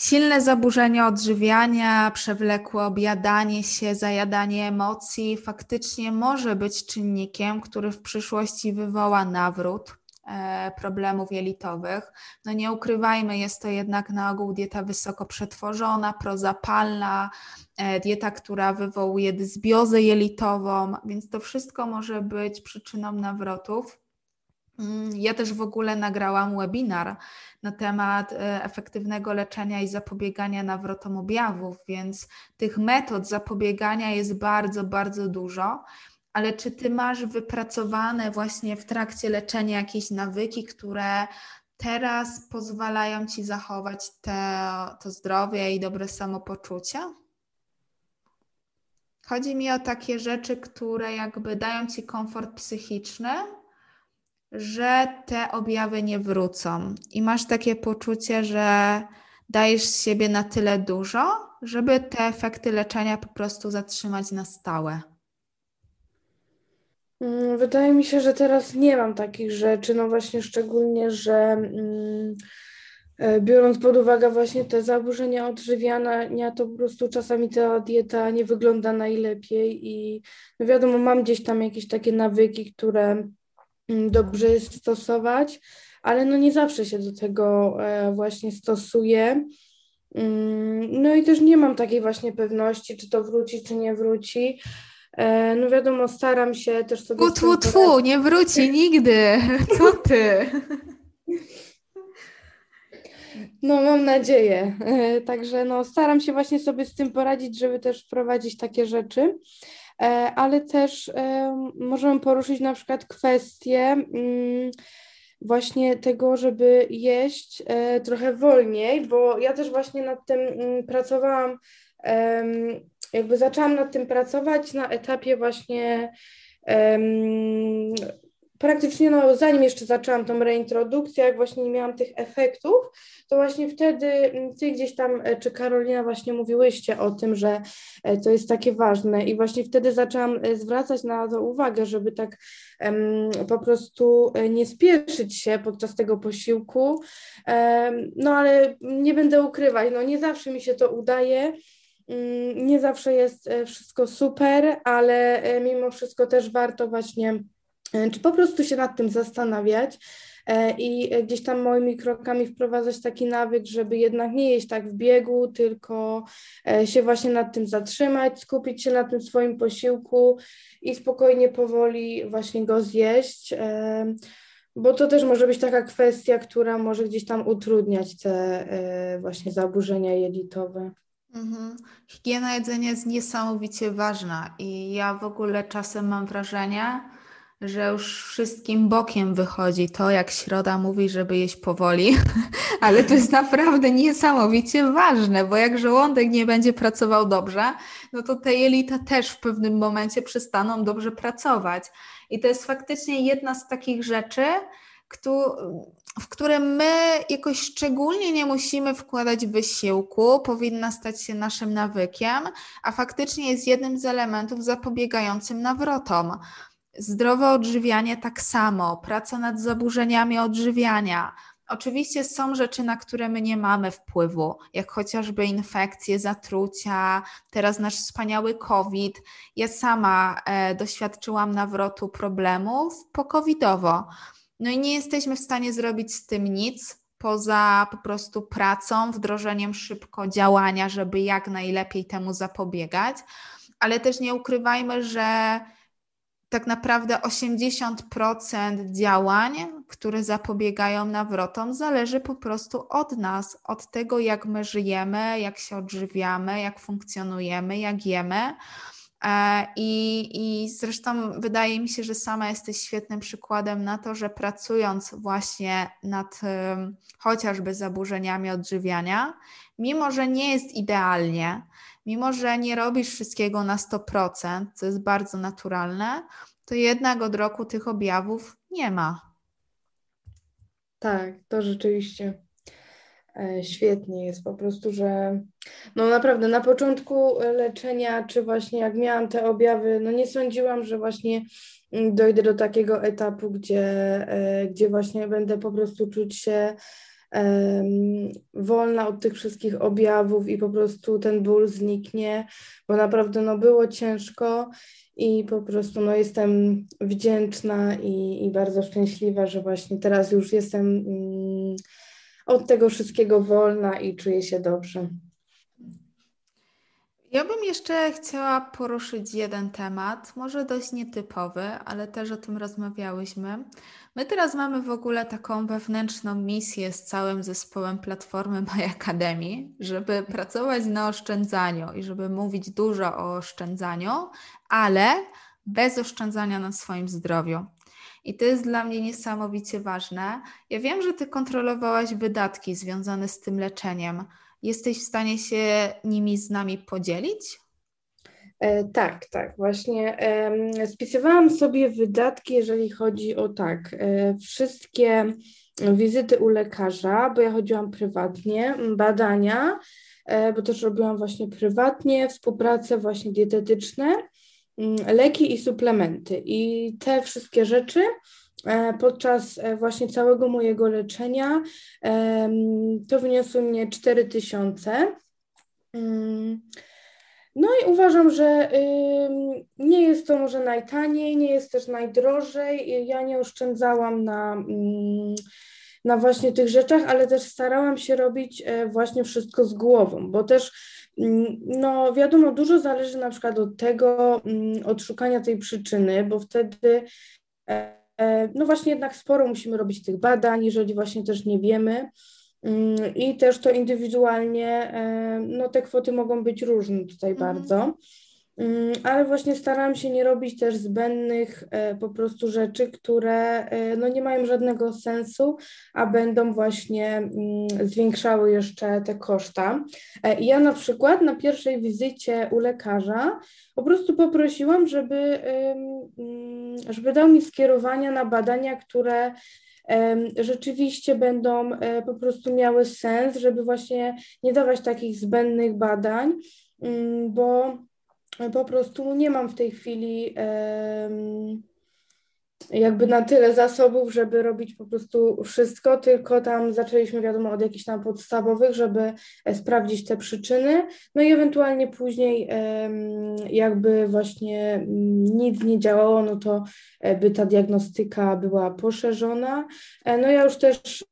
silne zaburzenia odżywiania, przewlekłe objadanie się, zajadanie emocji faktycznie może być czynnikiem, który w przyszłości wywoła nawrót problemów jelitowych. No nie ukrywajmy, jest to jednak na ogół dieta wysoko przetworzona, prozapalna, e, dieta, która wywołuje dysbiozę jelitową, więc to wszystko może być przyczyną nawrotów. Mm, ja też w ogóle nagrałam webinar na temat e, efektywnego leczenia i zapobiegania nawrotom objawów, więc tych metod zapobiegania jest bardzo, bardzo dużo ale czy ty masz wypracowane właśnie w trakcie leczenia jakieś nawyki, które teraz pozwalają ci zachować te, to zdrowie i dobre samopoczucie? Chodzi mi o takie rzeczy, które jakby dają ci komfort psychiczny, że te objawy nie wrócą i masz takie poczucie, że dajesz z siebie na tyle dużo, żeby te efekty leczenia po prostu zatrzymać na stałe. Mm, wydaje mi się, że teraz nie mam takich rzeczy, no właśnie szczególnie, że mm, e, biorąc pod uwagę właśnie te zaburzenia odżywiania, to po prostu czasami ta dieta nie wygląda najlepiej i no wiadomo, mam gdzieś tam jakieś takie nawyki, które mm, dobrze jest stosować, ale no nie zawsze się do tego e, właśnie stosuję. No i też nie mam takiej właśnie pewności, czy to wróci, czy nie wróci. E, no wiadomo, staram się też sobie... Tfu, tfu, tfu, nie wróci nigdy. Co ty? No, mam nadzieję. Także no, staram się właśnie sobie z tym poradzić, żeby też wprowadzić takie rzeczy. E, ale też możemy poruszyć na przykład kwestię mm, właśnie tego, żeby jeść e, trochę wolniej, bo ja też właśnie nad tym mm, pracowałam, jakby zaczęłam nad tym pracować na etapie właśnie praktycznie no, zanim jeszcze zaczęłam tą reintrodukcję, jak właśnie nie miałam tych efektów, to właśnie wtedy mm, ty gdzieś tam, e, czy Karolina właśnie mówiłyście o tym, że e, to jest takie ważne. I właśnie wtedy zaczęłam e, zwracać na to uwagę, żeby tak um, po prostu nie spieszyć się podczas tego posiłku, um, no ale nie będę ukrywać, no nie zawsze mi się to udaje, nie zawsze jest wszystko super, ale mimo wszystko też warto właśnie E, czy po prostu się nad tym zastanawiać e, i gdzieś tam moimi krokami wprowadzać taki nawyk, żeby jednak nie jeść tak w biegu, tylko e, się właśnie nad tym zatrzymać, skupić się na tym swoim posiłku i spokojnie, powoli właśnie go zjeść. Bo to też może być taka kwestia, która może gdzieś tam utrudniać te właśnie zaburzenia jelitowe. Mhm. Higiena jedzenia jest niesamowicie ważna i ja w ogóle czasem mam wrażenie, że już wszystkim bokiem wychodzi to, jak środa mówi, żeby jeść powoli, ale to jest naprawdę niesamowicie ważne, bo jak żołądek nie będzie pracował dobrze, no to te jelita też w pewnym momencie przestaną dobrze pracować. I to jest faktycznie jedna z takich rzeczy, w które my jakoś szczególnie nie musimy wkładać wysiłku, powinna stać się naszym nawykiem, a faktycznie jest jednym z elementów zapobiegającym nawrotom. Zdrowe odżywianie tak samo, praca nad zaburzeniami odżywiania. Oczywiście są rzeczy, na które my nie mamy wpływu, jak chociażby infekcje, zatrucia, teraz nasz wspaniały COVID. Ja sama e, doświadczyłam nawrotu problemów po-covidowo. No i nie jesteśmy w stanie zrobić z tym nic, poza po prostu pracą, wdrożeniem szybko działania, żeby jak najlepiej temu zapobiegać, ale też nie ukrywajmy, że tak naprawdę 80% działań, które zapobiegają nawrotom, zależy po prostu od nas, od tego, jak my żyjemy, jak się odżywiamy, jak funkcjonujemy, jak jemy. E, I, I zresztą wydaje mi się, że sama jesteś świetnym przykładem na to, że pracując właśnie nad chociażby zaburzeniami odżywiania, mimo że nie jest idealnie, mimo że nie robisz wszystkiego na 100%, co jest bardzo naturalne, to jednak od roku tych objawów nie ma. Tak, to rzeczywiście świetnie jest po prostu, że no naprawdę na początku leczenia, czy właśnie jak miałam te objawy, no nie sądziłam, że właśnie mm, dojdę do takiego etapu, gdzie, e, gdzie właśnie będę po prostu czuć się wolna od tych wszystkich objawów i po prostu ten ból zniknie, bo naprawdę no, było ciężko i po prostu no, jestem wdzięczna i, i bardzo szczęśliwa, że właśnie teraz już jestem mm, od tego wszystkiego wolna i czuję się dobrze. Ja bym jeszcze chciała poruszyć jeden temat, może dość nietypowy, ale też o tym rozmawiałyśmy. My teraz mamy w ogóle taką wewnętrzną misję z całym zespołem Platformy My Academy, żeby pracować na oszczędzaniu i żeby mówić dużo o oszczędzaniu, ale bez oszczędzania na swoim zdrowiu. I to jest dla mnie niesamowicie ważne. Ja wiem, że Ty kontrolowałaś wydatki związane z tym leczeniem. Jesteś w stanie się nimi z nami podzielić? E, tak, tak, właśnie. E, spisywałam sobie wydatki, jeżeli chodzi o tak, e, wszystkie wizyty u lekarza, bo ja chodziłam prywatnie, badania, e, bo też robiłam właśnie prywatnie, współpracę właśnie dietetyczne, leki i suplementy. I te wszystkie rzeczy e, podczas e, właśnie całego mojego leczenia to wyniosły mnie 4000. Mm. No i uważam, że nie jest to może najtaniej, nie jest też najdrożej. Ja nie oszczędzałam na, mm, na właśnie tych rzeczach, ale też starałam się robić e, właśnie wszystko z głową, bo też mm, no wiadomo, dużo zależy na przykład od tego, mm, od szukania tej przyczyny, bo wtedy e, e, no właśnie jednak sporo musimy robić tych badań, jeżeli właśnie też nie wiemy. Mm, I też to indywidualnie, no te kwoty mogą być różne tutaj mhm. bardzo. Mm, ale właśnie starałam się nie robić też zbędnych e, po prostu rzeczy, które e, no nie mają żadnego sensu, a będą właśnie mm, zwiększały jeszcze te koszta. E, ja na przykład na pierwszej wizycie u lekarza po prostu poprosiłam, żeby, mm, żeby dał mi skierowania na badania, które rzeczywiście będą po prostu miały sens, żeby właśnie nie dawać takich zbędnych badań, bo po prostu nie mam w tej chwili jakby na tyle zasobów, żeby robić po prostu wszystko, tylko tam zaczęliśmy wiadomo od jakichś tam podstawowych, żeby e, sprawdzić te przyczyny, no i ewentualnie później jakby właśnie mm, nic nie działało, no to e, by ta diagnostyka była poszerzona. E, no ja już też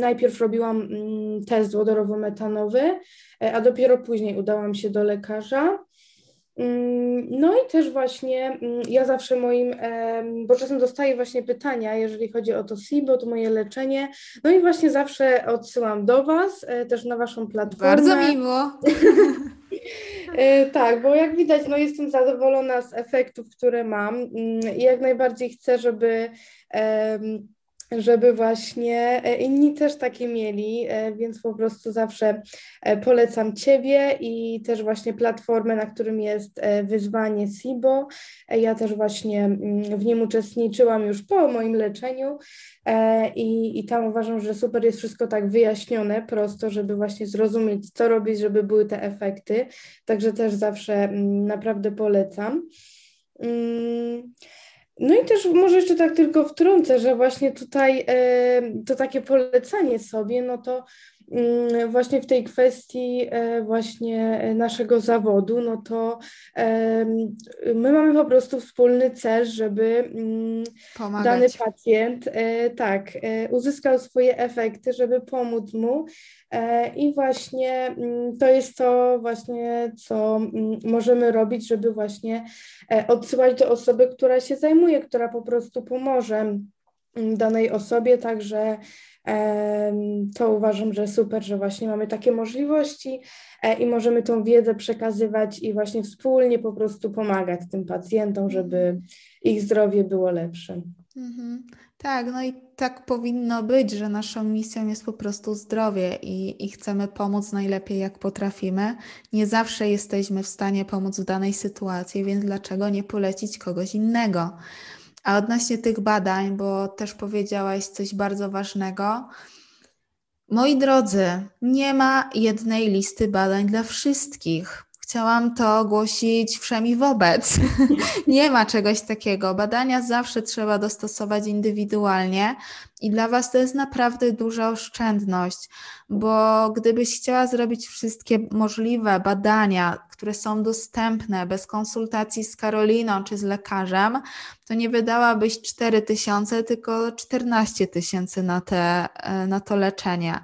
najpierw robiłam mm, test wodorowo-metanowy, a dopiero później udałam się do lekarza. Mm, no i też właśnie mm, ja zawsze moim, bo czasem dostaję właśnie pytania, jeżeli chodzi o to SIBO, to moje leczenie, no i właśnie zawsze odsyłam do Was, e, też na Waszą platformę. Bardzo miło. E, tak, bo jak widać, no jestem zadowolona z efektów, które mam mm, i jak najbardziej chcę, żeby żeby właśnie e, inni też takie mieli, e, więc po prostu zawsze e, polecam Ciebie i też właśnie platformę, na którym jest wyzwanie SIBO. Ja też właśnie mm, w nim uczestniczyłam już po moim leczeniu i, i tam uważam, że super jest wszystko tak wyjaśnione prosto, żeby właśnie zrozumieć, co robić, żeby były te efekty. Także też zawsze mm, naprawdę polecam. Mm, no i też może jeszcze tak tylko wtrącę, że właśnie tutaj e, to takie polecenie sobie, no to mm, właśnie w tej kwestii e, właśnie naszego zawodu, no to my mamy po prostu wspólny cel, żeby mm, Pomagać. dany pacjent e, tak uzyskał swoje efekty, żeby pomóc mu i właśnie mm, to jest to właśnie, co możemy robić, żeby właśnie odsyłać do osoby, która się zajmuje, która po prostu pomoże danej osobie, także to uważam, że super, że właśnie mamy takie możliwości e, i możemy tą wiedzę przekazywać i właśnie wspólnie po prostu pomagać tym pacjentom, żeby ich zdrowie było lepsze. Mhm. Tak, no i tak powinno być, że naszą misją jest po prostu zdrowie i, i chcemy pomóc najlepiej, jak potrafimy. Nie zawsze jesteśmy w stanie pomóc w danej sytuacji, więc dlaczego nie polecić kogoś innego? A odnośnie tych badań, bo też powiedziałaś coś bardzo ważnego. Moi drodzy, nie ma jednej listy badań dla wszystkich. Chciałam to ogłosić wszemi wobec. nie ma czegoś takiego. Badania zawsze trzeba dostosować indywidualnie i dla Was to jest naprawdę duża oszczędność, bo gdybyś chciała zrobić wszystkie możliwe badania, które są dostępne bez konsultacji z Karoliną czy z lekarzem, to nie wydałabyś 4 tysiące, tylko 14 tysięcy na, te, na to leczenie.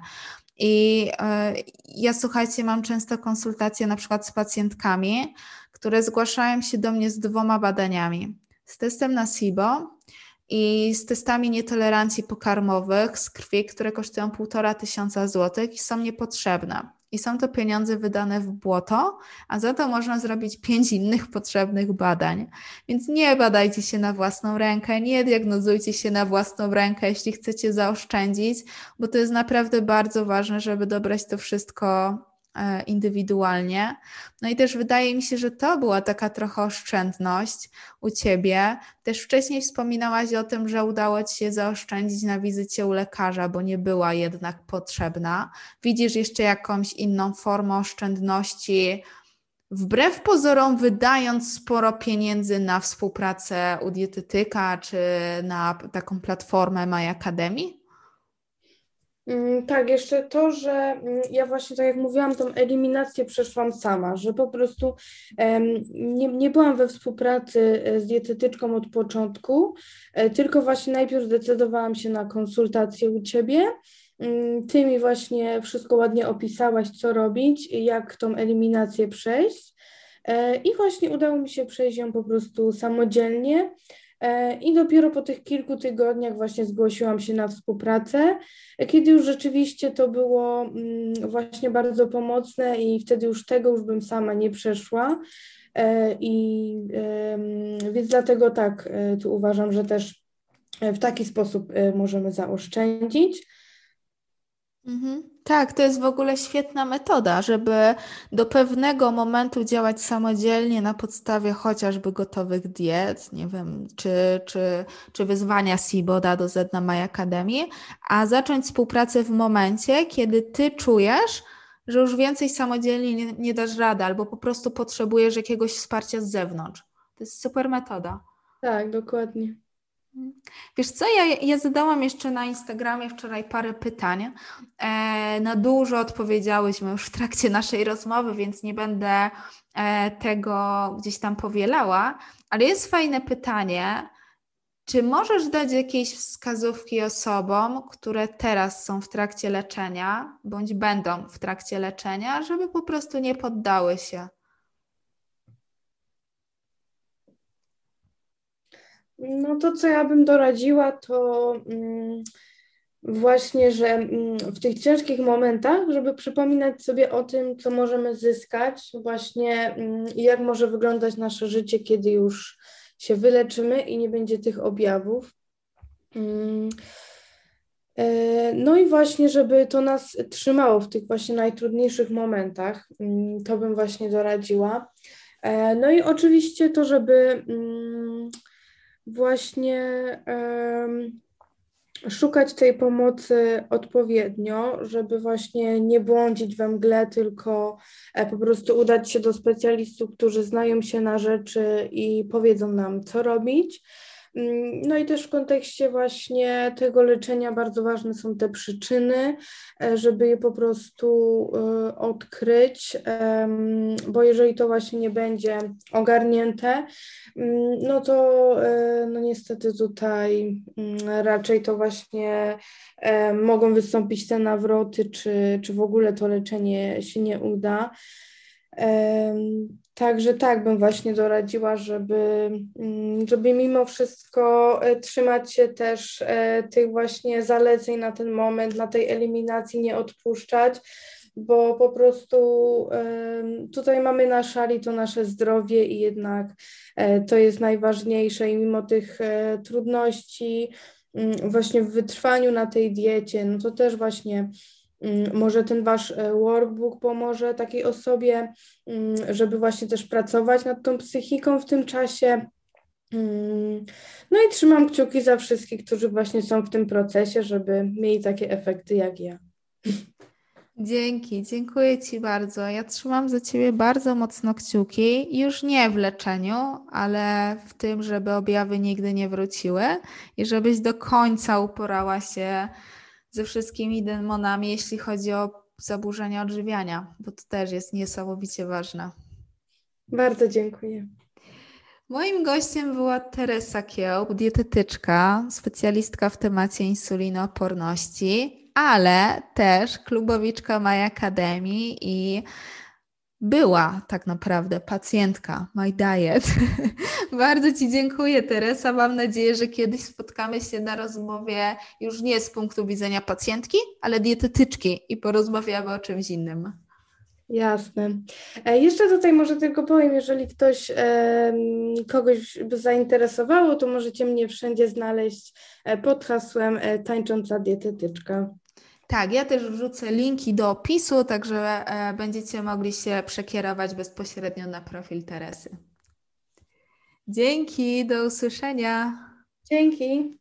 I e, ja słuchajcie, mam często konsultacje na przykład z pacjentkami, które zgłaszają się do mnie z dwoma badaniami. Z testem na SIBO i z testami nietolerancji pokarmowych z krwi, które kosztują półtora tysiąca złotych i są niepotrzebne i są to pieniądze wydane w błoto, a za to można zrobić pięć innych potrzebnych badań. Więc nie badajcie się na własną rękę, nie diagnozujcie się na własną rękę, jeśli chcecie zaoszczędzić, bo to jest naprawdę bardzo ważne, żeby dobrać to wszystko indywidualnie. No i też wydaje mi się, że to była taka trochę oszczędność u ciebie. Też wcześniej wspominałaś o tym, że udało ci się zaoszczędzić na wizycie u lekarza, bo nie była jednak potrzebna. Widzisz jeszcze jakąś inną formę oszczędności? Wbrew pozorom, wydając sporo pieniędzy na współpracę u dietetyka czy na taką platformę My Academy? Mm, tak, jeszcze to, że mm, ja właśnie, tak jak mówiłam, tą eliminację przeszłam sama, że po prostu nie, nie byłam we współpracy e, z dietetyczką od początku, e, tylko właśnie najpierw zdecydowałam się na konsultację u Ciebie. Mm, ty mi właśnie wszystko ładnie opisałaś, co robić, jak tą eliminację przejść. E, I właśnie udało mi się przejść ją po prostu samodzielnie. I dopiero po tych kilku tygodniach właśnie zgłosiłam się na współpracę, kiedy już rzeczywiście to było mm, właśnie bardzo pomocne i wtedy już tego już bym sama nie przeszła. I więc dlatego tak, tu uważam, że też w taki sposób możemy zaoszczędzić. Mhm. Tak, to jest w ogóle świetna metoda, żeby do pewnego momentu działać samodzielnie na podstawie chociażby gotowych diet, nie wiem, czy, czy, czy wyzwania SIBODA do Z na My Academy, a zacząć współpracę w momencie, kiedy ty czujesz, że już więcej samodzielnie nie, nie dasz rady, albo po prostu potrzebujesz jakiegoś wsparcia z zewnątrz. To jest super metoda. Tak, dokładnie. Wiesz co, ja, ja zadałam jeszcze na Instagramie wczoraj parę pytań. E, na dużo odpowiedziałyśmy już w trakcie naszej rozmowy, więc nie będę e, tego gdzieś tam powielała, ale jest fajne pytanie. Czy możesz dać jakieś wskazówki osobom, które teraz są w trakcie leczenia, bądź będą w trakcie leczenia, żeby po prostu nie poddały się? No to, co ja bym doradziła, to mm, właśnie, że mm, w tych ciężkich momentach, żeby przypominać sobie o tym, co możemy zyskać, właśnie mm, i jak może wyglądać nasze życie, kiedy już się wyleczymy i nie będzie tych objawów. E, no i właśnie, żeby to nas trzymało w tych właśnie najtrudniejszych momentach, to bym właśnie doradziła. E, no i oczywiście to, żeby właśnie szukać tej pomocy odpowiednio, żeby właśnie nie błądzić we mgle, tylko e, po prostu udać się do specjalistów, którzy znają się na rzeczy i powiedzą nam, co robić. Mm, no i też w kontekście właśnie tego leczenia bardzo ważne są te przyczyny, e, żeby je po prostu e, odkryć, bo jeżeli to właśnie nie będzie ogarnięte, mm, no to e, no niestety tutaj mm, raczej to właśnie mogą wystąpić te nawroty, czy, czy w ogóle to leczenie się nie uda. Także tak bym właśnie doradziła, żeby, mm, żeby mimo wszystko e, trzymać się też e, tych właśnie zaleceń na ten moment, na tej eliminacji nie odpuszczać, bo po prostu tutaj mamy na szali to nasze zdrowie i jednak e, to jest najważniejsze i mimo tych trudności mm, właśnie w wytrwaniu na tej diecie, no to też właśnie może ten wasz e, workbook pomoże takiej osobie, mm, żeby właśnie też pracować nad tą psychiką w tym czasie. Mm, no i trzymam kciuki za wszystkich, którzy właśnie są w tym procesie, żeby mieli takie efekty jak ja. Dzięki, dziękuję Ci bardzo. Ja trzymam za Ciebie bardzo mocno kciuki, już nie w leczeniu, ale w tym, żeby objawy nigdy nie wróciły i żebyś do końca uporała się ze wszystkimi demonami, jeśli chodzi o zaburzenia odżywiania, bo to też jest niesamowicie ważne. Bardzo dziękuję. Moim gościem była Teresa Kiełb, dietetyczka, specjalistka w temacie insulinooporności, ale też klubowiczka My Academy i była tak naprawdę pacjentka My Diet. Bardzo Ci dziękuję, Teresa. Mam nadzieję, że kiedyś spotkamy się na rozmowie już nie z punktu widzenia pacjentki, ale dietetyczki i porozmawiamy o czymś innym. Jasne. E, jeszcze tutaj może tylko powiem, jeżeli ktoś kogoś by zainteresowało, to możecie mnie wszędzie znaleźć e, pod hasłem e, tańcząca dietetyczka. Tak, ja też wrzucę linki do opisu, także e, będziecie mogli się przekierować bezpośrednio na profil Teresy. Dzięki, do usłyszenia. Dzięki.